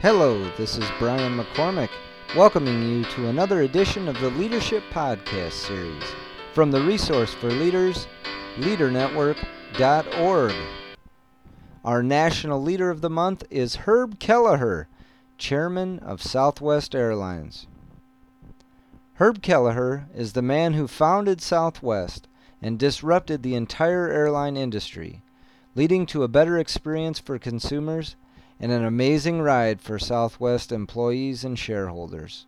Hello, this is Brian McCormick, welcoming you to another edition of the Leadership Podcast series from the Resource for Leaders, LeaderNetwork.org. Our National Leader of the Month is Herb Kelleher, Chairman of Southwest Airlines. Herb Kelleher is the man who founded Southwest and disrupted the entire airline industry, leading to a better experience for consumers and an amazing ride for Southwest employees and shareholders.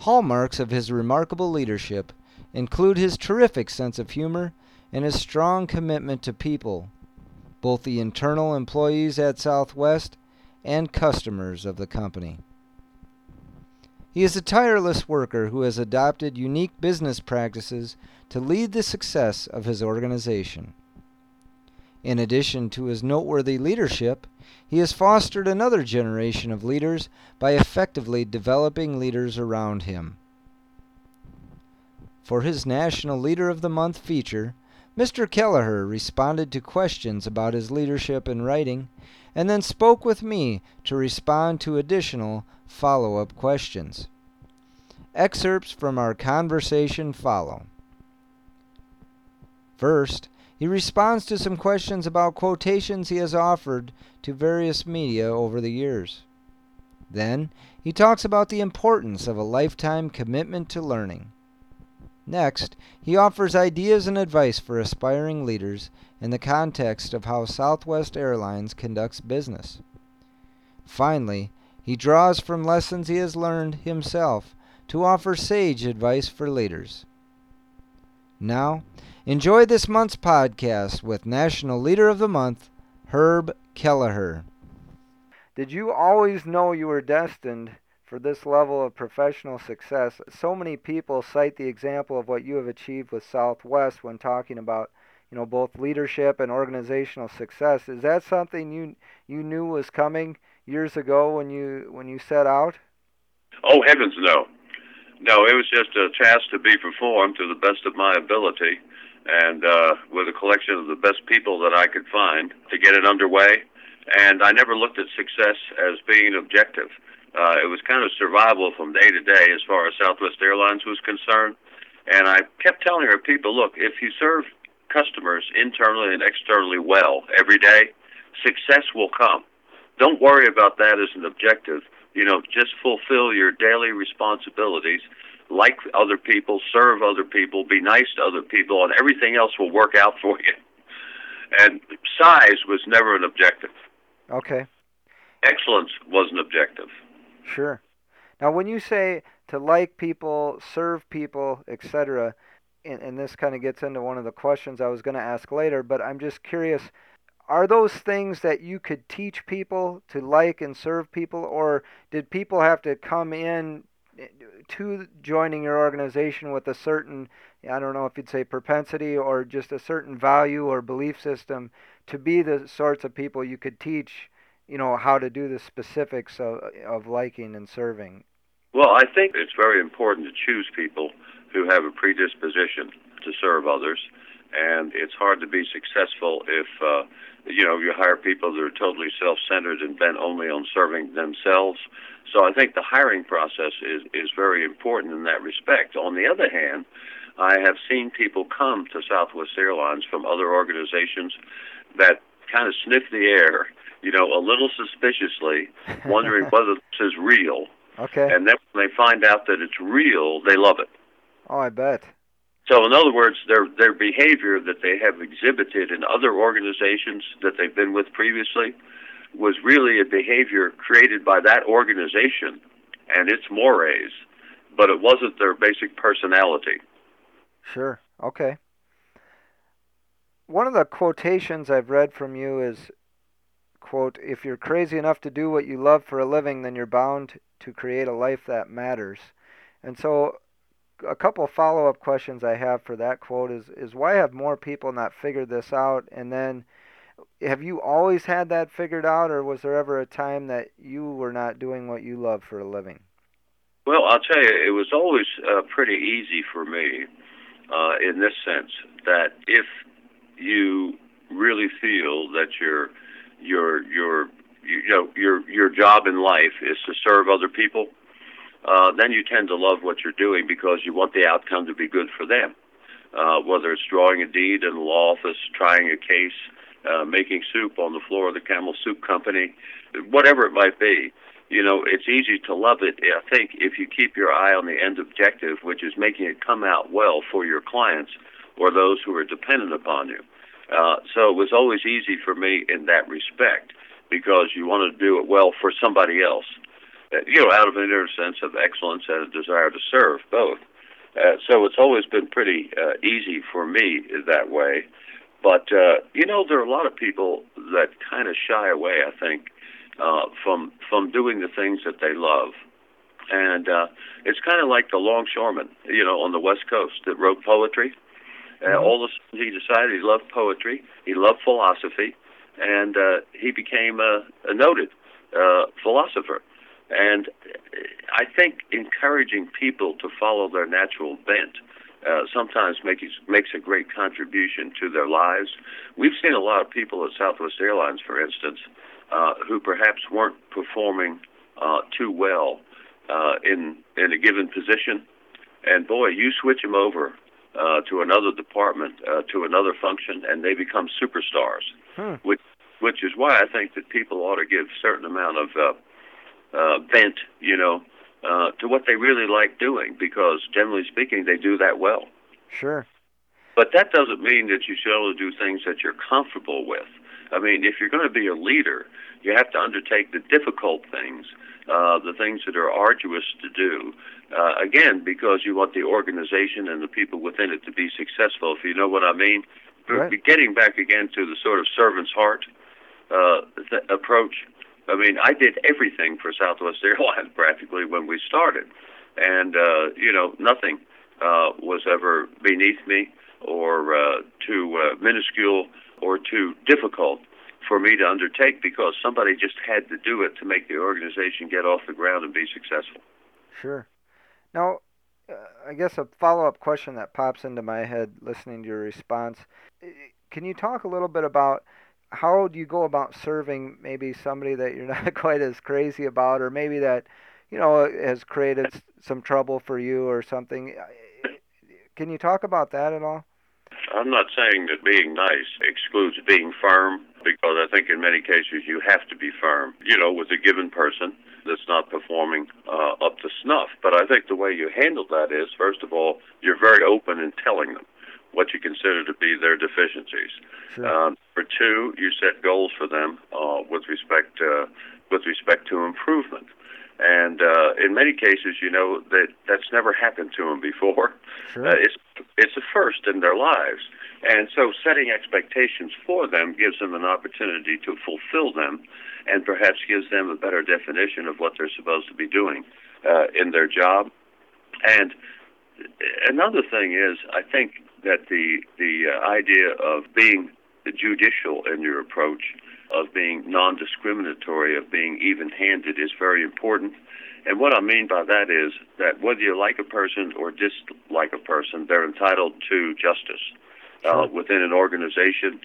Hallmarks of his remarkable leadership include his terrific sense of humor and his strong commitment to people, both the internal employees at Southwest and customers of the company. He is a tireless worker who has adopted unique business practices to lead the success of his organization. In addition to his noteworthy leadership, he has fostered another generation of leaders by effectively developing leaders around him. For his National Leader of the Month feature, Mr. Kelleher responded to questions about his leadership in writing and then spoke with me to respond to additional follow up questions. Excerpts from our conversation follow. First, he responds to some questions about quotations he has offered to various media over the years. Then, he talks about the importance of a lifetime commitment to learning. Next, he offers ideas and advice for aspiring leaders in the context of how Southwest Airlines conducts business. Finally, he draws from lessons he has learned himself to offer sage advice for leaders. Now, Enjoy this month's podcast with National Leader of the Month, Herb Kelleher. Did you always know you were destined for this level of professional success? So many people cite the example of what you have achieved with Southwest when talking about, you know, both leadership and organizational success. Is that something you you knew was coming years ago when you when you set out? Oh heavens no. No, it was just a task to be performed to the best of my ability and uh, with a collection of the best people that I could find to get it underway. And I never looked at success as being objective. Uh, it was kind of survival from day to day as far as Southwest Airlines was concerned. And I kept telling her, people, look, if you serve customers internally and externally well every day, success will come. Don't worry about that as an objective. You know, just fulfill your daily responsibilities like other people, serve other people, be nice to other people, and everything else will work out for you. And size was never an objective. Okay. Excellence was an objective. Sure. Now, when you say to like people, serve people, etc., and, and this kind of gets into one of the questions I was going to ask later, but I'm just curious are those things that you could teach people to like and serve people, or did people have to come in to joining your organization with a certain I don't know if you'd say propensity or just a certain value or belief system to be the sorts of people you could teach, you know, how to do the specifics of, of liking and serving. Well, I think it's very important to choose people who have a predisposition to serve others, and it's hard to be successful if uh, you know you hire people that are totally self-centered and bent only on serving themselves so I think the hiring process is, is very important in that respect. On the other hand, I have seen people come to Southwest Airlines from other organizations that kind of sniff the air, you know, a little suspiciously, wondering whether this is real. Okay. And then when they find out that it's real, they love it. Oh, I bet. So, in other words, their their behavior that they have exhibited in other organizations that they've been with previously was really a behavior created by that organization and its mores, but it wasn't their basic personality. Sure. Okay. One of the quotations I've read from you is quote, if you're crazy enough to do what you love for a living, then you're bound to create a life that matters. And so a couple of follow-up questions I have for that quote is is why have more people not figured this out and then have you always had that figured out, or was there ever a time that you were not doing what you love for a living? Well, I'll tell you, it was always uh, pretty easy for me uh, in this sense that if you really feel that your your your you, you know your your job in life is to serve other people, uh, then you tend to love what you're doing because you want the outcome to be good for them. Uh, whether it's drawing a deed in the law office, trying a case, uh, making soup on the floor of the Campbell Soup Company, whatever it might be. You know, it's easy to love it, I think, if you keep your eye on the end objective, which is making it come out well for your clients or those who are dependent upon you. Uh, so it was always easy for me in that respect because you want to do it well for somebody else. Uh, you know, out of an inner sense of excellence and a desire to serve both. Uh, so it's always been pretty uh, easy for me that way. But uh, you know, there are a lot of people that kind of shy away. I think uh, from from doing the things that they love, and uh, it's kind of like the longshoreman, you know, on the West Coast that wrote poetry. Uh, mm-hmm. all of a sudden, he decided he loved poetry, he loved philosophy, and uh, he became a, a noted uh, philosopher. And I think encouraging people to follow their natural bent uh, sometimes makes makes a great contribution to their lives. We've seen a lot of people at Southwest Airlines, for instance, uh, who perhaps weren't performing uh, too well uh, in in a given position, and boy, you switch them over uh, to another department, uh, to another function, and they become superstars. Hmm. Which which is why I think that people ought to give a certain amount of uh, vent, you know, uh, to what they really like doing because generally speaking, they do that well. Sure. But that doesn't mean that you should only do things that you're comfortable with. I mean, if you're going to be a leader, you have to undertake the difficult things, uh, the things that are arduous to do. Uh, again, because you want the organization and the people within it to be successful, if you know what I mean. Right. Getting back again to the sort of servant's heart uh, th- approach, I mean, I did everything for Southwest Airlines practically when we started, and uh, you know, nothing uh, was ever beneath me or uh, too uh, minuscule or too difficult for me to undertake because somebody just had to do it to make the organization get off the ground and be successful. Sure. Now, uh, I guess a follow-up question that pops into my head listening to your response. Can you talk a little bit about how do you go about serving maybe somebody that you're not quite as crazy about, or maybe that you know has created some trouble for you or something? Can you talk about that at all? I'm not saying that being nice excludes being firm, because I think in many cases you have to be firm, you know, with a given person that's not performing uh, up to snuff. But I think the way you handle that is, first of all, you're very open in telling them what you consider to be their deficiencies. Sure. Um, for two, you set goals for them uh, with respect uh, with respect to improvement. And uh, in many cases, you know that that's never happened to them before. Sure. Uh, it's it's a first in their lives, and so setting expectations for them gives them an opportunity to fulfill them, and perhaps gives them a better definition of what they're supposed to be doing uh, in their job. And another thing is, I think that the the uh, idea of being judicial in your approach, of being non-discriminatory, of being even-handed is very important. And what I mean by that is that whether you like a person or dislike a person, they're entitled to justice uh, within an organization.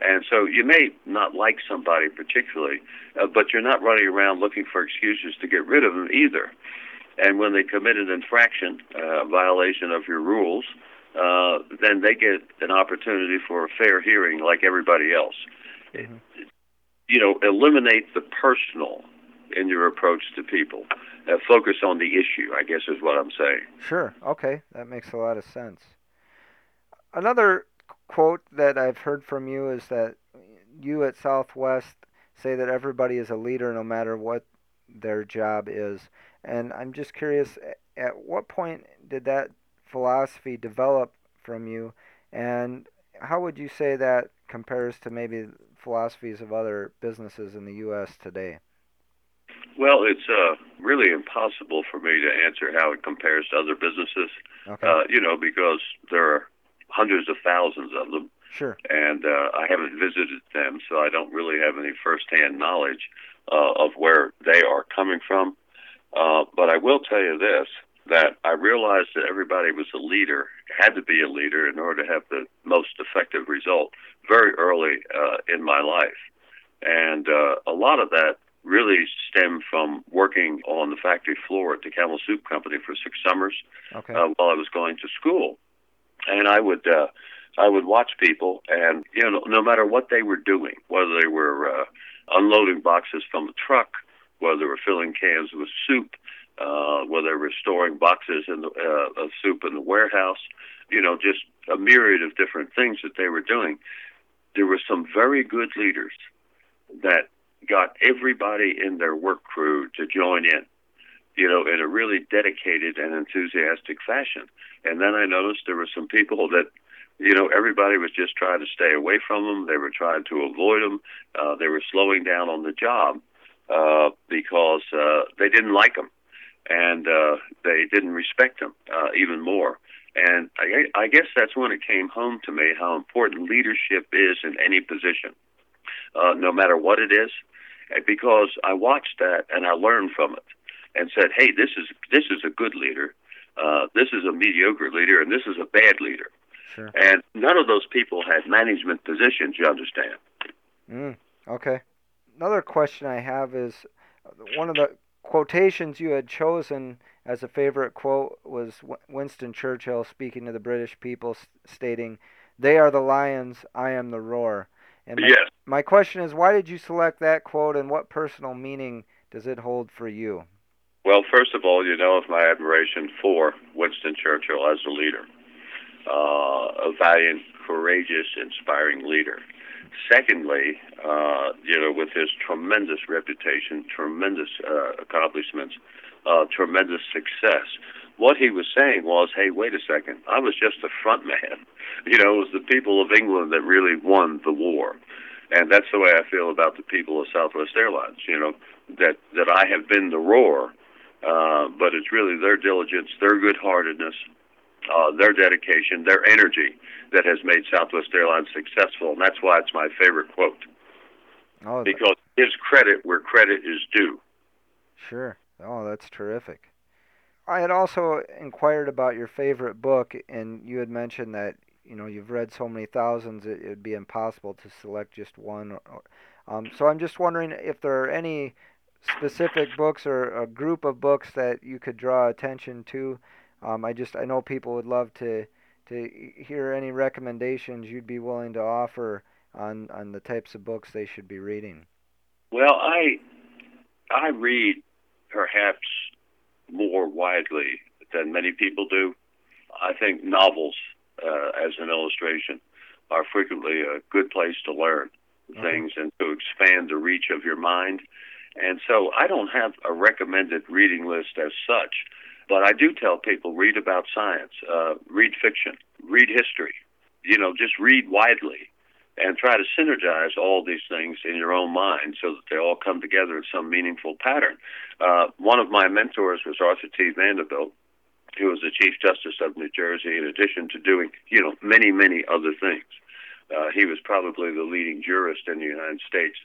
And so you may not like somebody particularly, uh, but you're not running around looking for excuses to get rid of them either. And when they commit an infraction, uh, violation of your rules, uh, then they get an opportunity for a fair hearing like everybody else. Mm-hmm. You know, eliminate the personal in your approach to people. Uh, focus on the issue, I guess is what I'm saying. Sure. Okay. That makes a lot of sense. Another quote that I've heard from you is that you at Southwest say that everybody is a leader no matter what their job is. And I'm just curious, at what point did that philosophy develop from you, and how would you say that compares to maybe philosophies of other businesses in the U.S. today? Well, it's uh, really impossible for me to answer how it compares to other businesses. Okay. Uh, you know, because there are hundreds of thousands of them. Sure. And uh, I haven't visited them, so I don't really have any firsthand knowledge uh, of where they are coming from. Uh, but I will tell you this that I realized that everybody was a leader, had to be a leader in order to have the most effective result very early uh, in my life. And uh, a lot of that really stemmed from working on the factory floor at the Campbell Soup Company for six summers Okay. uh, while I was going to school, and I would uh, I would watch people, and you know, no matter what they were doing, whether they were uh, unloading boxes from a truck, whether they were filling cans with soup, uh, whether they were storing boxes in the, uh, of soup in the warehouse, you know, just a myriad of different things that they were doing. There were some very good leaders that got everybody in their work crew to join in, you know, in a really dedicated and enthusiastic fashion. And then I noticed there were some people that, you know, everybody was just trying to stay away from them. They were trying to avoid them. Uh, they were slowing down on the job uh, because uh, they didn't like them and uh, they didn't respect him uh, even more. And I, I guess that's when it came home to me how important leadership is in any position, uh, no matter what it is, because I watched that and I learned from it, and said, "Hey, this is this is a good leader, uh, this is a mediocre leader, and this is a bad leader." Sure. And none of those people had management positions. You understand? Mm, okay. Another question I have is one of the quotations you had chosen as a favorite quote was Winston Churchill speaking to the British people, stating, "They are the lions, I am the roar." And my, yes. my question is, why did you select that quote, and what personal meaning does it hold for you? Well, first of all, you know of my admiration for Winston Churchill as a leader, uh, a valiant, courageous, inspiring leader. Secondly, uh, you know, with his tremendous reputation, tremendous uh, accomplishments, uh, tremendous success, what he was saying was, hey, wait a second, I was just a front man. You know, it was the people of England that really won the war. And that's the way I feel about the people of Southwest Airlines, you know, that, that I have been the roar, uh, but it's really their diligence, their good heartedness, uh, their dedication, their energy that has made Southwest Airlines successful. And that's why it's my favorite quote. Oh, because it gives credit where credit is due. Sure. Oh, that's terrific. I had also inquired about your favorite book, and you had mentioned that you know you've read so many thousands it would be impossible to select just one. Um, so I'm just wondering if there are any specific books or a group of books that you could draw attention to. Um, I just I know people would love to to hear any recommendations you'd be willing to offer on on the types of books they should be reading. Well, I I read perhaps more widely than many people do. I think novels, uh, as an illustration, are frequently a good place to learn Okay. things and to expand the reach of your mind. And so I don't have a recommended reading list as such, but I do tell people read about science, uh, read fiction, read history, you know, just read widely and try to synergize all these things in your own mind so that they all come together in some meaningful pattern. Uh, one of my mentors was Arthur T. Vanderbilt, who was the Chief Justice of New Jersey, in addition to doing, you know, many, many other things. Uh, he was probably the leading jurist in the United States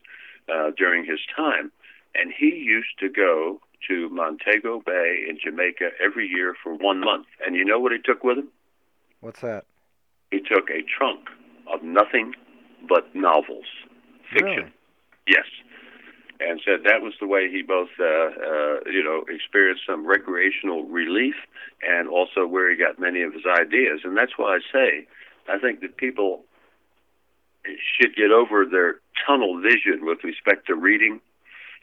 uh, during his time, and he used to go to Montego Bay in Jamaica every year for one month. And you know what he took with him? What's that? He took a trunk of nothing but novels, fiction. Really? Yes. And said that was the way he both, uh, uh, you know, experienced some recreational relief and also where he got many of his ideas. And that's why I say I think that people should get over their tunnel vision with respect to reading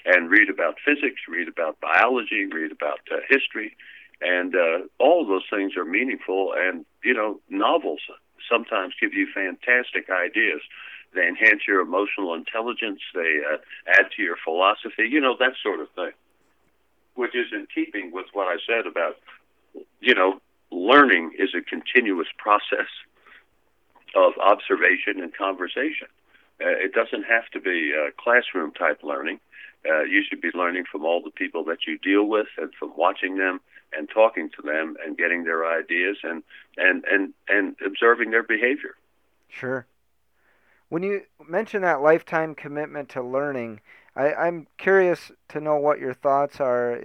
and read about physics, read about biology, read about uh, history. And uh, all those things are meaningful. And, you know, novels sometimes give you fantastic ideas. They enhance your emotional intelligence. They uh, add to your philosophy, you know, that sort of thing, which is in keeping with what I said about, you know, learning is a continuous process of observation and conversation. Uh, it doesn't have to be uh, classroom type learning. Uh, you should be learning from all the people that you deal with and from watching them and talking to them and getting their ideas and and and and observing their behavior. Sure. When you mention that lifetime commitment to learning, I, I'm curious to know what your thoughts are.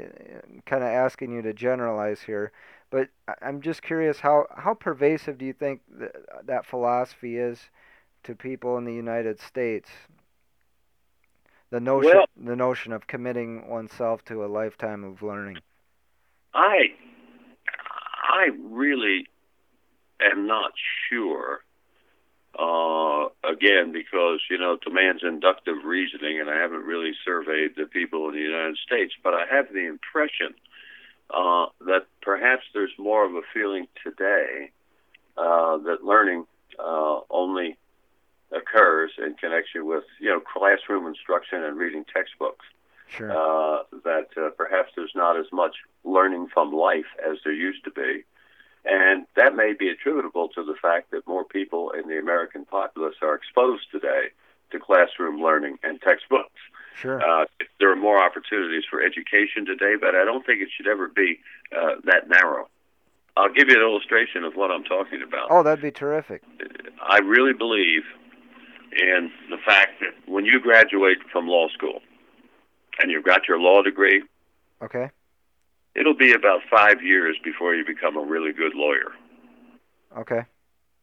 Kind of asking you to generalize here, but I'm just curious how how pervasive do you think th- that philosophy is to people in the United States? The notion Well- the notion of committing oneself to a lifetime of learning. I I really am not sure. Uh, again, because you know, to man's inductive reasoning, and I haven't really surveyed the people in the United States, but I have the impression uh, that perhaps there's more of a feeling today uh, that learning uh, only occurs in connection with you know classroom instruction and reading textbooks Sure. uh, that uh, perhaps there's not as much learning from life as there used to be. And that may be attributable to the fact that more people in the American populace are exposed today to classroom learning and textbooks. sure. Uh, there are more opportunities for education today, but I don't think it should ever be uh, that narrow. I'll give you an illustration of what I'm talking about. oh, that'd be terrific. I really believe in the fact that when you graduate from law school and you've got your law degree, Okay. it'll be about five years before you become a really good lawyer. Okay.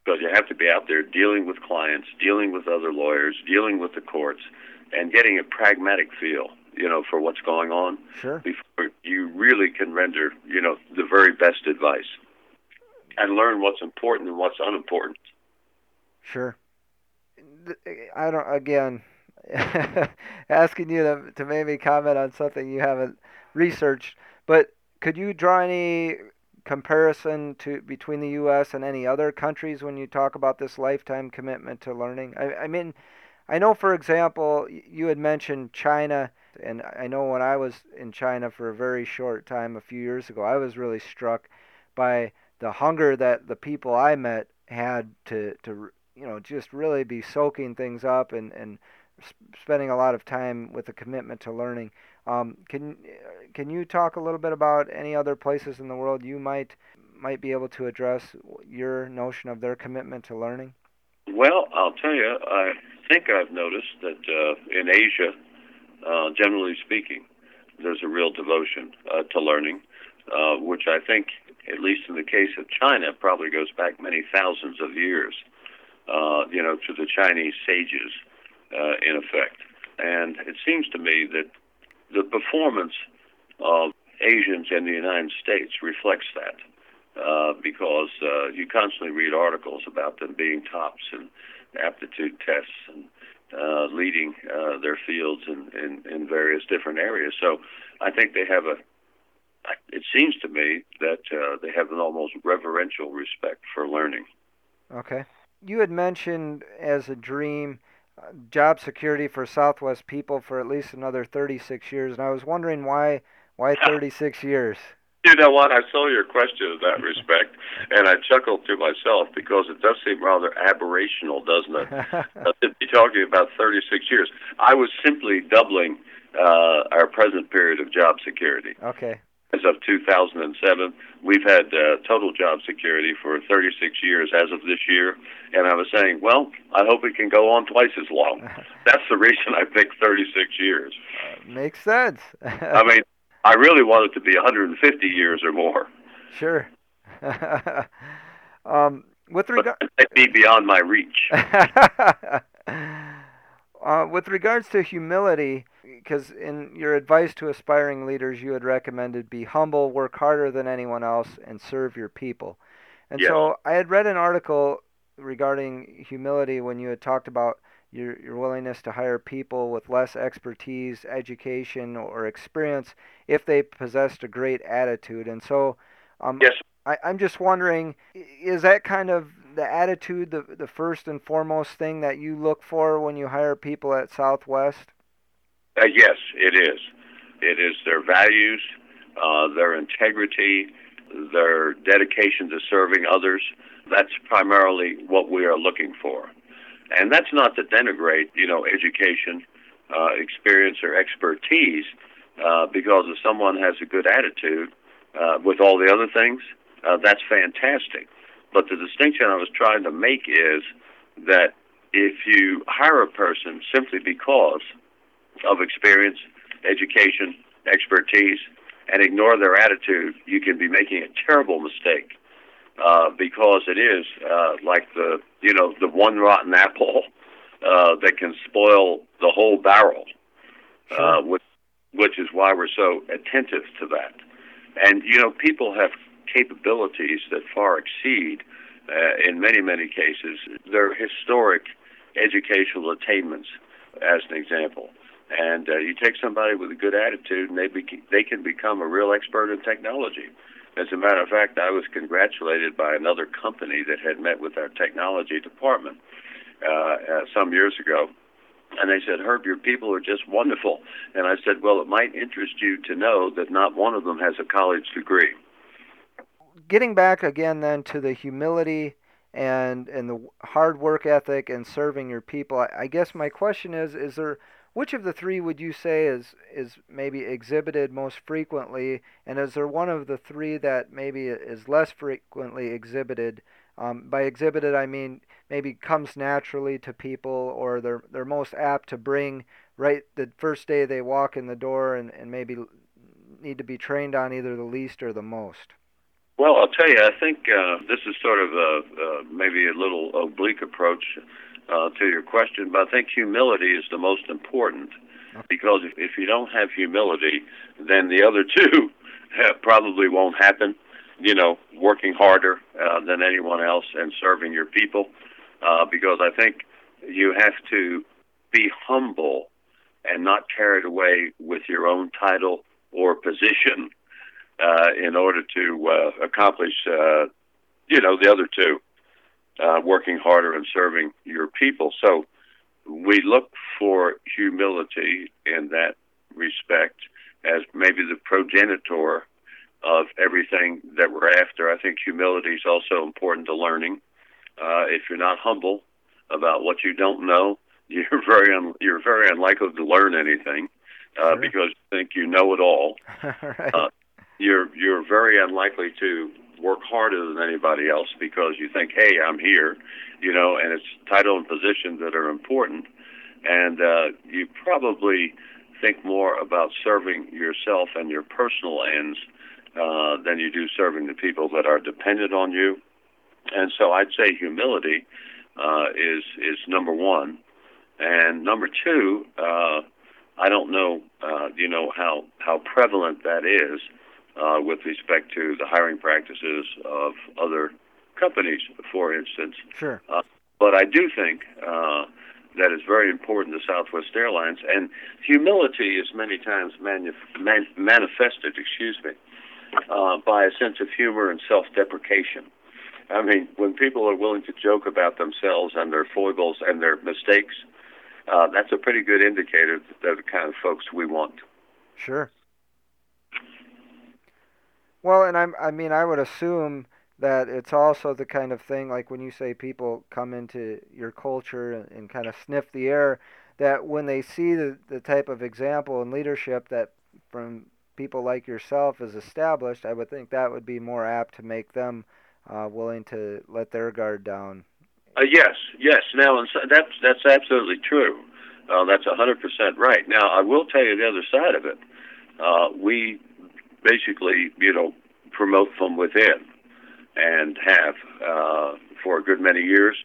Because you have to be out there dealing with clients, dealing with other lawyers, dealing with the courts, and getting a pragmatic feel, you know, for what's going on Sure. before you really can render, you know, the very best advice and learn what's important and what's unimportant. Sure. I don't. Again, asking you to to maybe comment on something you haven't researched, but could you draw any comparison to between the U.S. and any other countries when you talk about this lifetime commitment to learning? I, I mean, I know, for example, you had mentioned China, and I know when I was in China for a very short time a few years ago, I was really struck by the hunger that the people I met had to to you know just really be soaking things up and and spending a lot of time with a commitment to learning. Um, can can you talk a little bit about any other places in the world you might might be able to address your notion of their commitment to learning? Well, I'll tell you, I think I've noticed that uh, in Asia, uh, generally speaking, there's a real devotion uh, to learning, uh, which I think, at least in the case of China, probably goes back many thousands of years, uh, you know, to the Chinese sages, uh, in effect. And it seems to me that the performance of Asians in the United States reflects that uh, because uh, you constantly read articles about them being tops in aptitude tests and uh, leading uh, their fields in, in, in various different areas. So I think they have a. It seems to me that uh, they have an almost reverential respect for learning. Okay. You had mentioned as a dream uh, job security for Southwest people for at least another 36 years, and I was wondering why why 36 years. You know what? I saw your question in that respect, and I chuckled to myself because it does seem rather aberrational, doesn't it? uh, to be talking about 36 years. I was simply doubling uh, our present period of job security. okay. As of 2007, we've had uh, total job security for 36 years as of this year, and I was saying, well, I hope it can go on twice as long. That's the reason I picked 36 years. Makes sense. I mean, I really want it to be 150 years or more, sure. um, with regard but be beyond my reach. uh, with regards to humility, because in your advice to aspiring leaders, you had recommended be humble, work harder than anyone else, and serve your people. And Yes. so I had read an article regarding humility when you had talked about your, your willingness to hire people with less expertise, education, or experience if they possessed a great attitude. And so um, Yes. I, I'm just wondering, is that kind of the attitude the, the first and foremost thing that you look for when you hire people at Southwest? Uh, yes, it is. It is their values, uh, their integrity, their dedication to serving others. That's primarily what we are looking for. And that's not to denigrate, you know, education, uh, experience, or expertise, uh, because if someone has a good attitude uh, with all the other things, uh, that's fantastic. But the distinction I was trying to make is that if you hire a person simply because of experience, education, expertise, and ignore their attitude, you can be making a terrible mistake. Uh, because it is uh, like the you know the one rotten apple uh, that can spoil the whole barrel. sure. uh, which, which is why we're so attentive to that. And you know, people have capabilities that far exceed, uh, in many many cases, their historic educational attainments. As an example, and uh, you take somebody with a good attitude, and they be- they can become a real expert in technology. As a matter of fact, I was congratulated by another company that had met with our technology department uh, uh, some years ago. And they said, Herb, your people are just wonderful. And I said, Well, it might interest you to know that not one of them has a college degree. Getting back again then to the humility and and the hard work ethic and serving your people, I, I guess my question is: Is there which of the three would you say is is maybe exhibited most frequently, and is there one of the three that maybe is less frequently exhibited? Um, by exhibited, I mean maybe comes naturally to people, or they're they're most apt to bring right the first day they walk in the door, and, and maybe need to be trained on either the least or the most. Well, I'll tell you, I think uh, this is sort of a, uh, maybe a little oblique approach uh, to your question, but I think humility is the most important because if, if you don't have humility, then the other two probably won't happen. You know, working harder uh, than anyone else and serving your people, uh, because I think you have to be humble and not carried away with your own title or position uh, in order to uh, accomplish, uh, you know, the other two uh, working harder and serving your people. So we look for humility in that respect as maybe the progenitor of everything that we're after. I think humility is also important to learning. Uh, if you're not humble about what you don't know, you're very un- you're very unlikely to learn anything uh, sure. because you think you know it all. all. right. uh, you're you're very unlikely to work harder than anybody else because you think, hey, I'm here, you know, and it's title and position that are important. And uh, you probably think more about serving yourself and your personal ends uh, than you do serving the people that are dependent on you. And so I'd say humility uh, is is number one, and number two. Uh, I don't know, uh, you know, how how prevalent that is uh, with respect to the hiring practices of other companies, for instance. Sure. Uh, but I do think uh, that is very important to Southwest Airlines, and humility is many times manu- man- manifested, excuse me, uh, by a sense of humor and self-deprecation. I mean, when people are willing to joke about themselves and their foibles and their mistakes, uh, that's a pretty good indicator that they're the kind of folks we want. Sure. Well, and I'm, I mean, I would assume that it's also the kind of thing like when you say people come into your culture and, and kind of sniff the air, that when they see the, the type of example and leadership that from people like yourself is established, I would think that would be more apt to make them uh, willing to let their guard down. Uh, yes, yes. Now, that's that's absolutely true. Uh, that's a hundred percent right. Now, I will tell you the other side of it. Uh, we basically, you know, promote from within and have uh, for a good many years.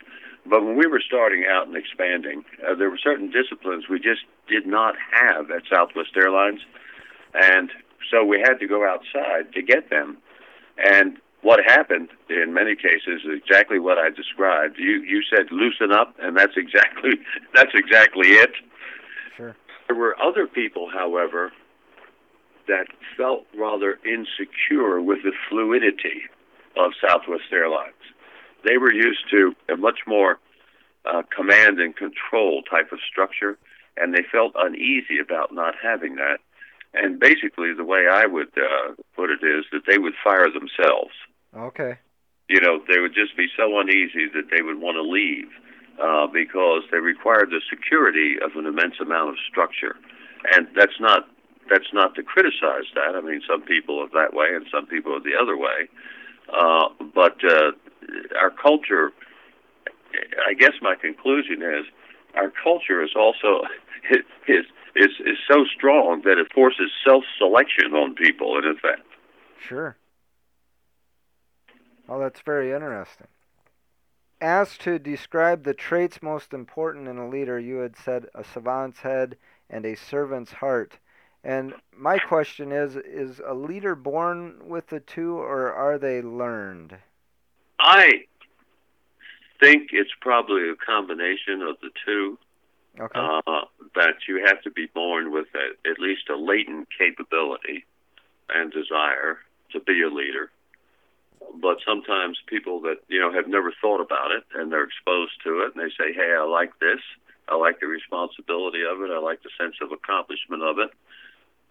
But when we were starting out and expanding, uh, there were certain disciplines we just did not have at Southwest Airlines. And so we had to go outside to get them. And what happened in many cases is exactly what I described. You you said loosen up, and that's exactly that's exactly it. Sure. There were other people, however, that felt rather insecure with the fluidity of Southwest Airlines. They were used to a much more uh, command and control type of structure, and they felt uneasy about not having that. And basically, the way I would uh, put it is that they would fire themselves. Okay. You know, they would just be so uneasy that they would want to leave uh, because they required the security of an immense amount of structure. And that's not that's not to criticize that. I mean, some people are that way and some people are the other way. Uh, but uh, our culture, I guess my conclusion is, our culture is also is is is so strong that it forces self-selection on people. In effect. Sure. Well, that's very interesting. Asked to describe the traits most important in a leader, you had said a savant's head and a servant's heart. And my question is is a leader born with the two or are they learned? I think it's probably a combination of the two. Okay. Uh, that you have to be born with a, at least a latent capability and desire to be a leader. But sometimes people that you know have never thought about it and they're exposed to it and they say, "Hey, I like this. I like the responsibility of it. I like the sense of accomplishment of it."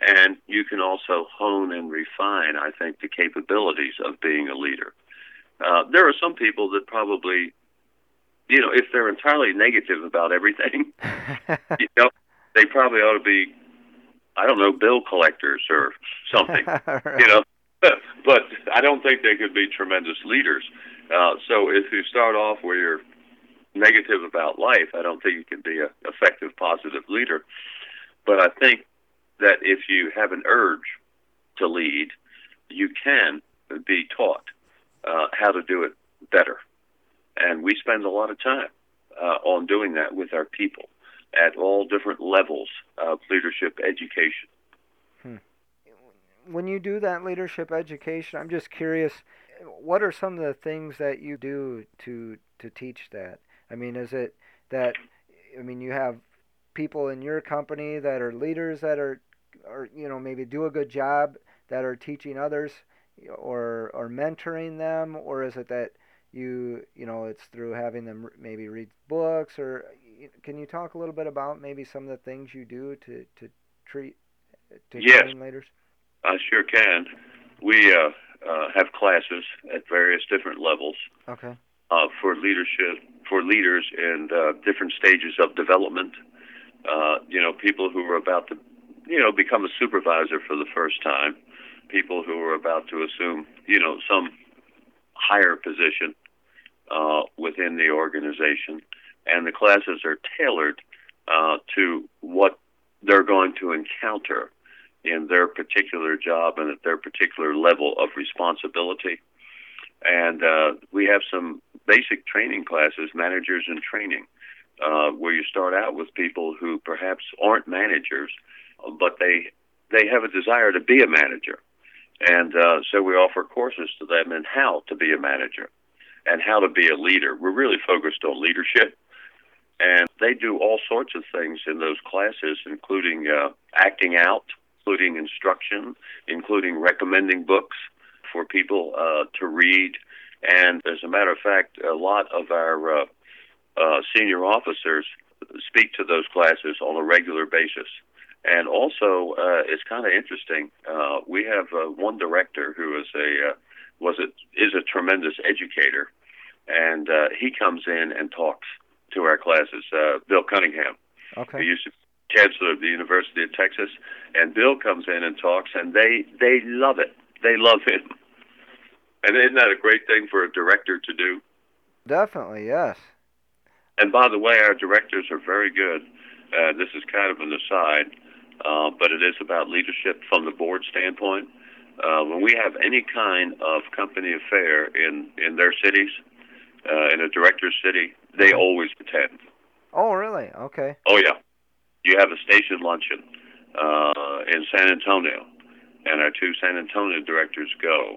And you can also hone and refine, I think, the capabilities of being a leader. Uh, there are some people that probably, you know, if they're entirely negative about everything, you know, they probably ought to be, I don't know, bill collectors or something, right. you know. but I don't think they could be tremendous leaders. Uh, so if you start off where you're negative about life, I don't think you can be an effective, positive leader. But I think that if you have an urge to lead, you can be taught uh, how to do it better. And we spend a lot of time uh, on doing that with our people at all different levels of leadership education. Hmm. When you do that leadership education, I'm just curious, what are some of the things that you do to to teach that? I mean, is it that I mean you have people in your company that are leaders that are or you know maybe do a good job that are teaching others or or mentoring them or is it that you you know it's through having them maybe read books or can you talk a little bit about maybe some of the things you do to to treat to yes. train leaders I sure can. We uh, uh, have classes at various different levels okay uh, for leadership for leaders in uh, different stages of development. Uh, you know, people who are about to you know become a supervisor for the first time, people who are about to assume you know some higher position uh, within the organization, and the classes are tailored uh, to what they're going to encounter in their particular job and at their particular level of responsibility. And uh, we have some basic training classes, managers in training, uh, where you start out with people who perhaps aren't managers, but they they have a desire to be a manager. And uh, so we offer courses to them in how to be a manager and how to be a leader. We're really focused on leadership. And they do all sorts of things in those classes, including uh, acting out, including instruction, including recommending books for people uh, to read. And as a matter of fact, a lot of our uh, uh, senior officers speak to those classes on a regular basis. And also, uh, it's kind of interesting. Uh, we have uh, one director who is a uh, was it is a tremendous educator, and uh, he comes in and talks to our classes. Uh, Bill Cunningham, okay who used to be chancellor of the University of Texas, and Bill comes in and talks, and they they love it. They love him. And isn't that a great thing for a director to do? definitely yes And by the way, our directors are very good. Uh, this is kind of an aside, uh, but it is about leadership from the board standpoint. Uh, when we have any kind of company affair in, in their cities, uh, in a director's city, they always attend. oh really okay Oh, yeah. You have a station luncheon uh, in San Antonio, and our two San Antonio directors go.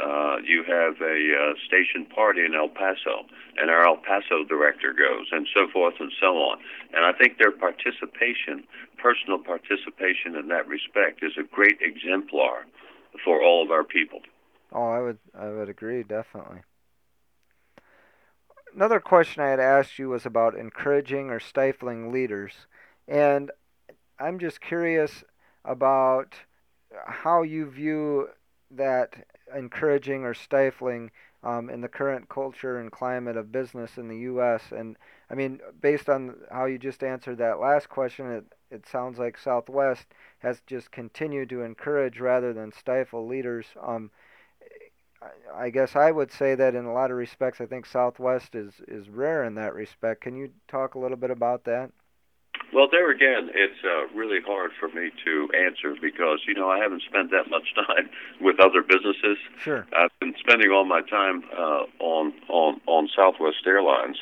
Uh, you have a uh, station party in El Paso, and our El Paso director goes, and so forth and so on. And I think their participation, personal participation in that respect, is a great exemplar for all of our people. Oh, I would I would agree definitely. Another question I had asked you was about encouraging or stifling leaders, and I'm just curious about how you view that encouraging or stifling um, in the current culture and climate of business in the U.S. And I mean, based on how you just answered that last question, it it sounds like Southwest has just continued to encourage rather than stifle leaders. Um, I- guess I would say that in a lot of respects, I think Southwest is is rare in that respect. Can you talk a little bit about that? Well, there again, it's uh, really hard for me to answer because you know I haven't spent that much time with other businesses. Sure. I've been spending all my time uh, on on on Southwest Airlines,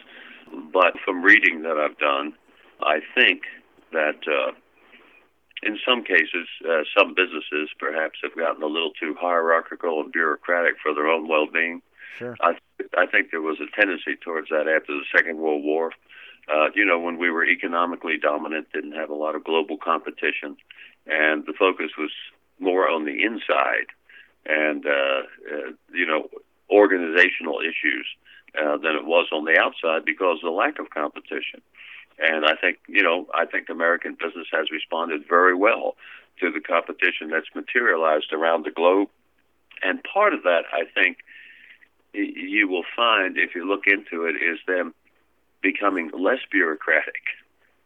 but from reading that I've done, I think that uh, in some cases, uh, some businesses perhaps have gotten a little too hierarchical and bureaucratic for their own well-being. Sure. I I think there was a tendency towards that after the Second World War. Uh, you know, when we were economically dominant, didn't have a lot of global competition, and the focus was more on the inside and uh, uh, you know organizational issues uh, than it was on the outside because of the lack of competition. And I think you know I think American business has responded very well to the competition that's materialized around the globe. And part of that, I think, you will find if you look into it, is them becoming less bureaucratic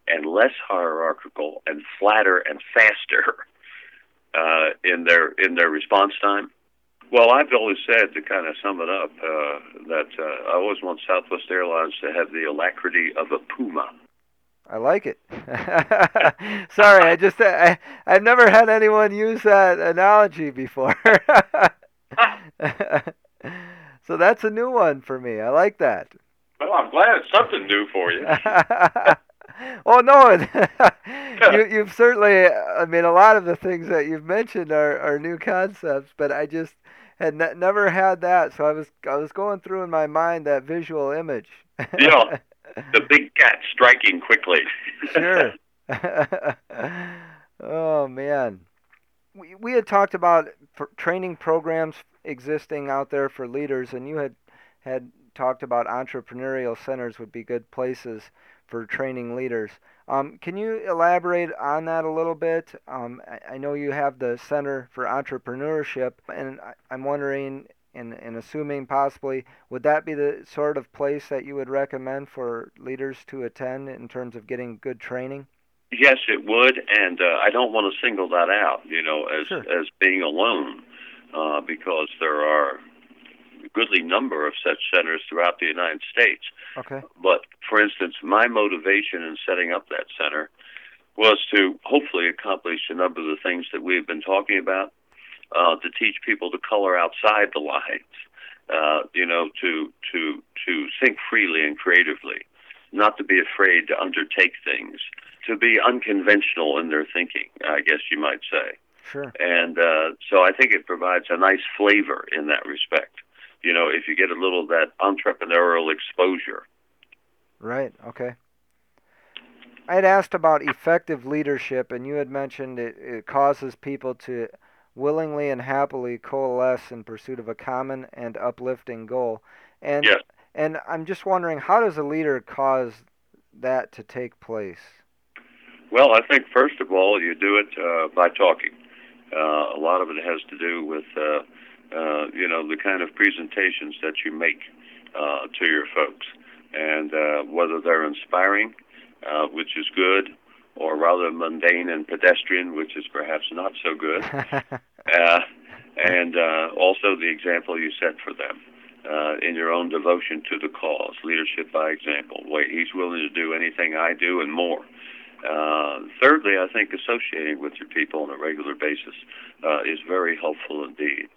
and less hierarchical and flatter and faster uh, in their in their response time. Well, I've always said to kind of sum it up uh, that uh, I always want Southwest Airlines to have the alacrity of a puma. I like it. Sorry, I just I, I've never had anyone use that analogy before. so that's a new one for me. I like that. Well, I'm glad it's something new for you. oh no, you, you've certainly. I mean, a lot of the things that you've mentioned are, are new concepts, but I just had ne- never had that. So I was I was going through in my mind that visual image. yeah, the big cat striking quickly. sure. oh man, we we had talked about training programs existing out there for leaders, and you had had talked about entrepreneurial centers would be good places for training leaders. Um, can you elaborate on that a little bit? Um, I, I, know you have the Center for Entrepreneurship, and I, I'm wondering and, and assuming possibly, would that be the sort of place that you would recommend for leaders to attend in terms of getting good training? Yes, it would, and uh, I don't want to single that out, you know, as sure. as being alone, uh, because there are goodly number of such centers throughout the United States. Okay. But for instance, my motivation in setting up that center was to hopefully accomplish a number of the things that we have been talking about uh, to teach people to color outside the lines, uh, you know, to to to think freely and creatively, not to be afraid to undertake things, to be unconventional in their thinking. I guess you might say. Sure. And uh, so I think it provides a nice flavor in that respect. You know, if you get a little of that entrepreneurial exposure. Right. Okay. I had asked about effective leadership, and you had mentioned it, it causes people to willingly and happily coalesce in pursuit of a common and uplifting goal. And yes. and I'm just wondering how does a leader cause that to take place? Well, I think first of all you do it uh, by talking. Uh, a lot of it has to do with uh, uh you know the kind of presentations that you make uh, to your folks, and uh, whether they're inspiring, which is good, or rather mundane and pedestrian, which is perhaps not so good. uh, and uh, also the example you set for them uh, in your own devotion to the cause, leadership by example. Wait, he's willing to do anything I do and more. Uh, thirdly, I think associating with your people on a regular basis uh, is very helpful indeed.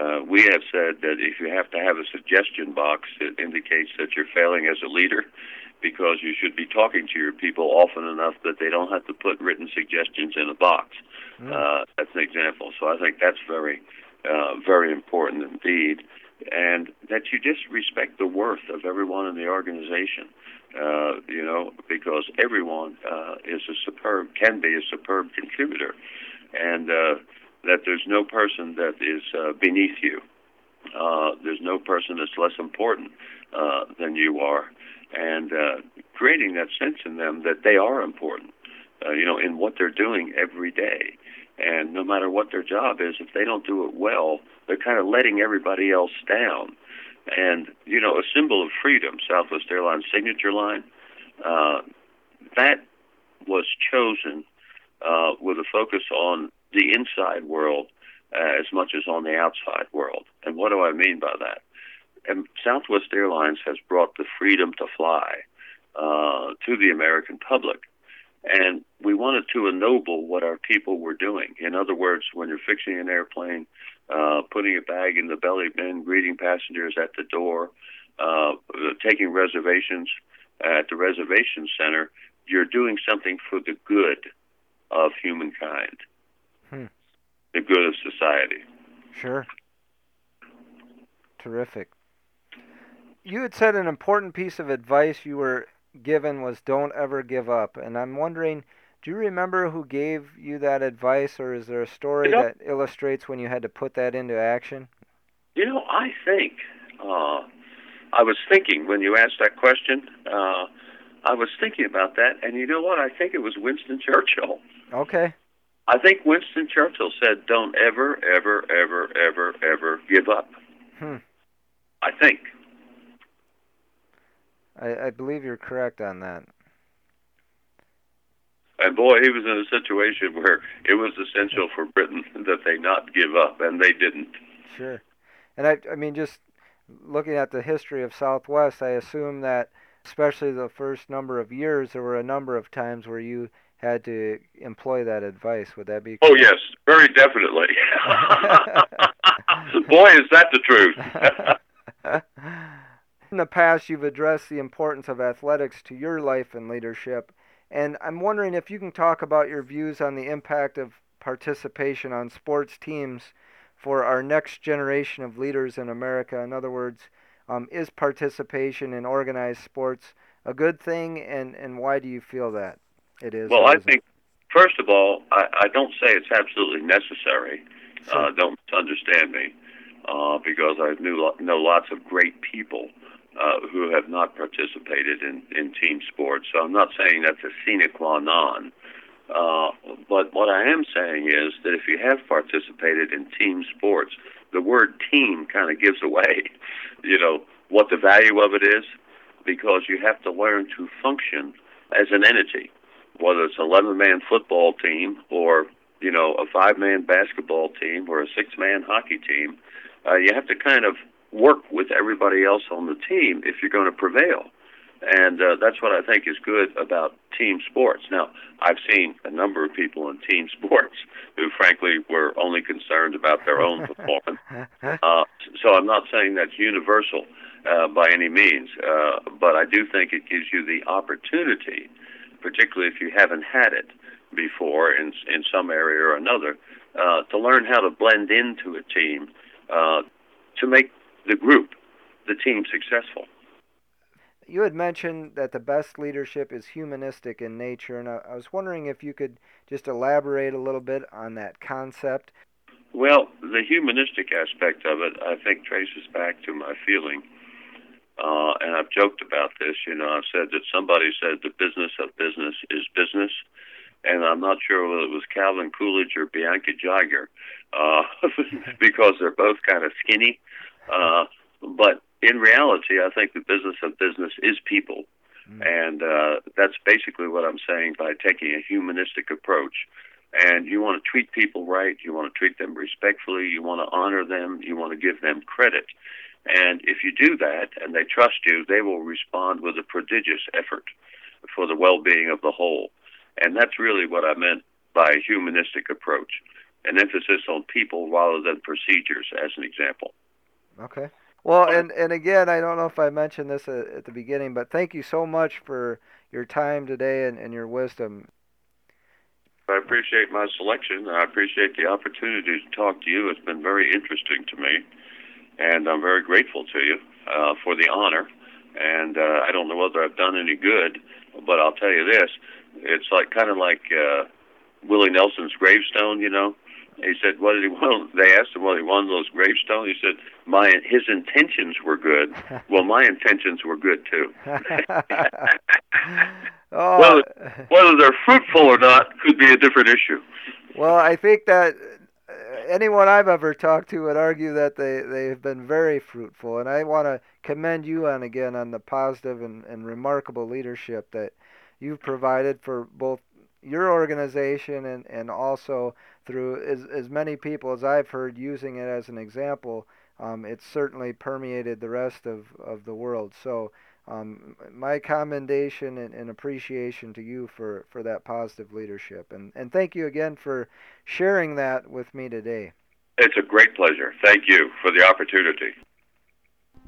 Uh, we have said that if you have to have a suggestion box that indicates that you're failing as a leader, because you should be talking to your people often enough that they don't have to put written suggestions in a box. Mm. Uh, that's an example. So I think that's very, uh, very important indeed. And that you just respect the worth of everyone in the organization, uh, you know, because everyone uh, is a superb, can be a superb contributor. And uh, that there's no person that is uh, beneath you. Uh, there's no person that's less important uh, than you are and uh, creating that sense in them that they are important, uh, you know, in what they're doing every day. And no matter what their job is, if they don't do it well, they're kind of letting everybody else down. And, you know, a symbol of freedom, Southwest Airlines signature line, uh, that was chosen uh, with a focus on the inside world uh, as much as on the outside world. And what do I mean by that? and Southwest Airlines has brought the freedom to fly uh, to the American public. And we wanted to ennoble what our people were doing. In other words, when you're fixing an airplane, uh, putting a bag in the belly bin, greeting passengers at the door, uh, taking reservations at the reservation center, you're doing something for the good of humankind. The good of society. Sure. Terrific. You had said an important piece of advice you were given was don't ever give up. And I'm wondering, do you remember who gave you that advice, or is there a story You know- that illustrates when you had to put that into action? You know, I think uh, I was thinking when you asked that question. Uh, I was thinking about that, and you know what? I think it was Winston Churchill. Okay. I think Winston Churchill said, "Don't ever, ever, ever, ever, ever give up." Hmm. I think. I, I believe you're correct on that. And boy, he was in a situation where it was essential for Britain that they not give up, and they didn't. Sure. And I, I mean, just looking at the history of Southwest, I assume that, especially the first number of years, there were a number of times where you had to employ that advice. Would that be? Oh yes, very definitely. boy, is that the truth. In the past, you've addressed the importance of athletics to your life and leadership, and I'm wondering if you can talk about your views on the impact of participation on sports teams for our next generation of leaders in America. In other words, um, is participation in organized sports a good thing, and, and why do you feel that it is? well, I isn't? think first of all, I, I don't say it's absolutely necessary. Sure. Uh, don't misunderstand me, uh, because I knew know lots of great people uh, who have not participated in, in team sports. So I'm not saying that's a sine qua non. Uh, but what I am saying is that if you have participated in team sports, the word team kind of gives away, you know, what the value of it is, because you have to learn to function as an entity, whether it's an 11 man football team or, you know, a five man basketball team or a six man hockey team. Uh, you have to kind of work with everybody else on the team if you're going to prevail. And uh, that's what I think is good about team sports. Now, I've seen a number of people in team sports who, frankly, were only concerned about their own performance. Uh, so I'm not saying that's universal uh, by any means, uh, but I do think it gives you the opportunity, particularly if you haven't had it before in in some area or another, uh, to learn how to blend into a team uh, to make the group, the team, successful. You had mentioned that the best leadership is humanistic in nature, and I, I was wondering if you could just elaborate a little bit on that concept. Well, the humanistic aspect of it, I think, traces back to my feeling. Uh, and I've joked about this. You know, I've said that somebody said the business of business is business. And I'm not sure whether it was Calvin Coolidge or Bianca Jagger, uh, because they're both kind of skinny. Uh, but in reality, I think the business of business is people. Mm. And uh, that's basically what I'm saying by taking a humanistic approach. And you want to treat people right, you want to treat them respectfully, you want to honor them, you want to give them credit. And if you do that and they trust you, they will respond with a prodigious effort for the well being of the whole. And that's really what I meant by a humanistic approach an emphasis on people rather than procedures, as an example. Okay. Well, and, and again, I don't know if I mentioned this at, at the beginning, but thank you so much for your time today and, and your wisdom. I appreciate my selection. I appreciate the opportunity to talk to you. It's been very interesting to me, and I'm very grateful to you uh, for the honor. And uh, I don't know whether I've done any good, but I'll tell you this: it's like kind of like uh, Willie Nelson's gravestone. You know, he said, "What did he want?" They asked him, "Well, he won those gravestones." He said, "My his intentions were good. well, my intentions were good too." oh, Well, Whether they're fruitful or not could be a different issue. well, I think that anyone I've ever talked to would argue that they, they have been very fruitful. And I want to commend you on again on the positive and, and remarkable leadership that you've provided for both your organization and, and also through as, as many people as I've heard using it as an example. Um, it's certainly permeated the rest of, of the world. So, um, my commendation and, and, appreciation to you for, for that positive leadership. And, and thank you again for sharing that with me today. It's a great pleasure. Thank you for the opportunity.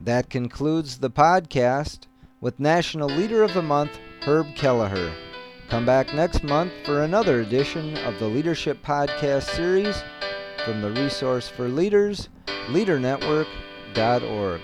That concludes the podcast with National Leader of the Month, Herb Kelleher. Come back next month for another edition of the Leadership Podcast series from the Resource for Leaders, LeaderNetwork.org.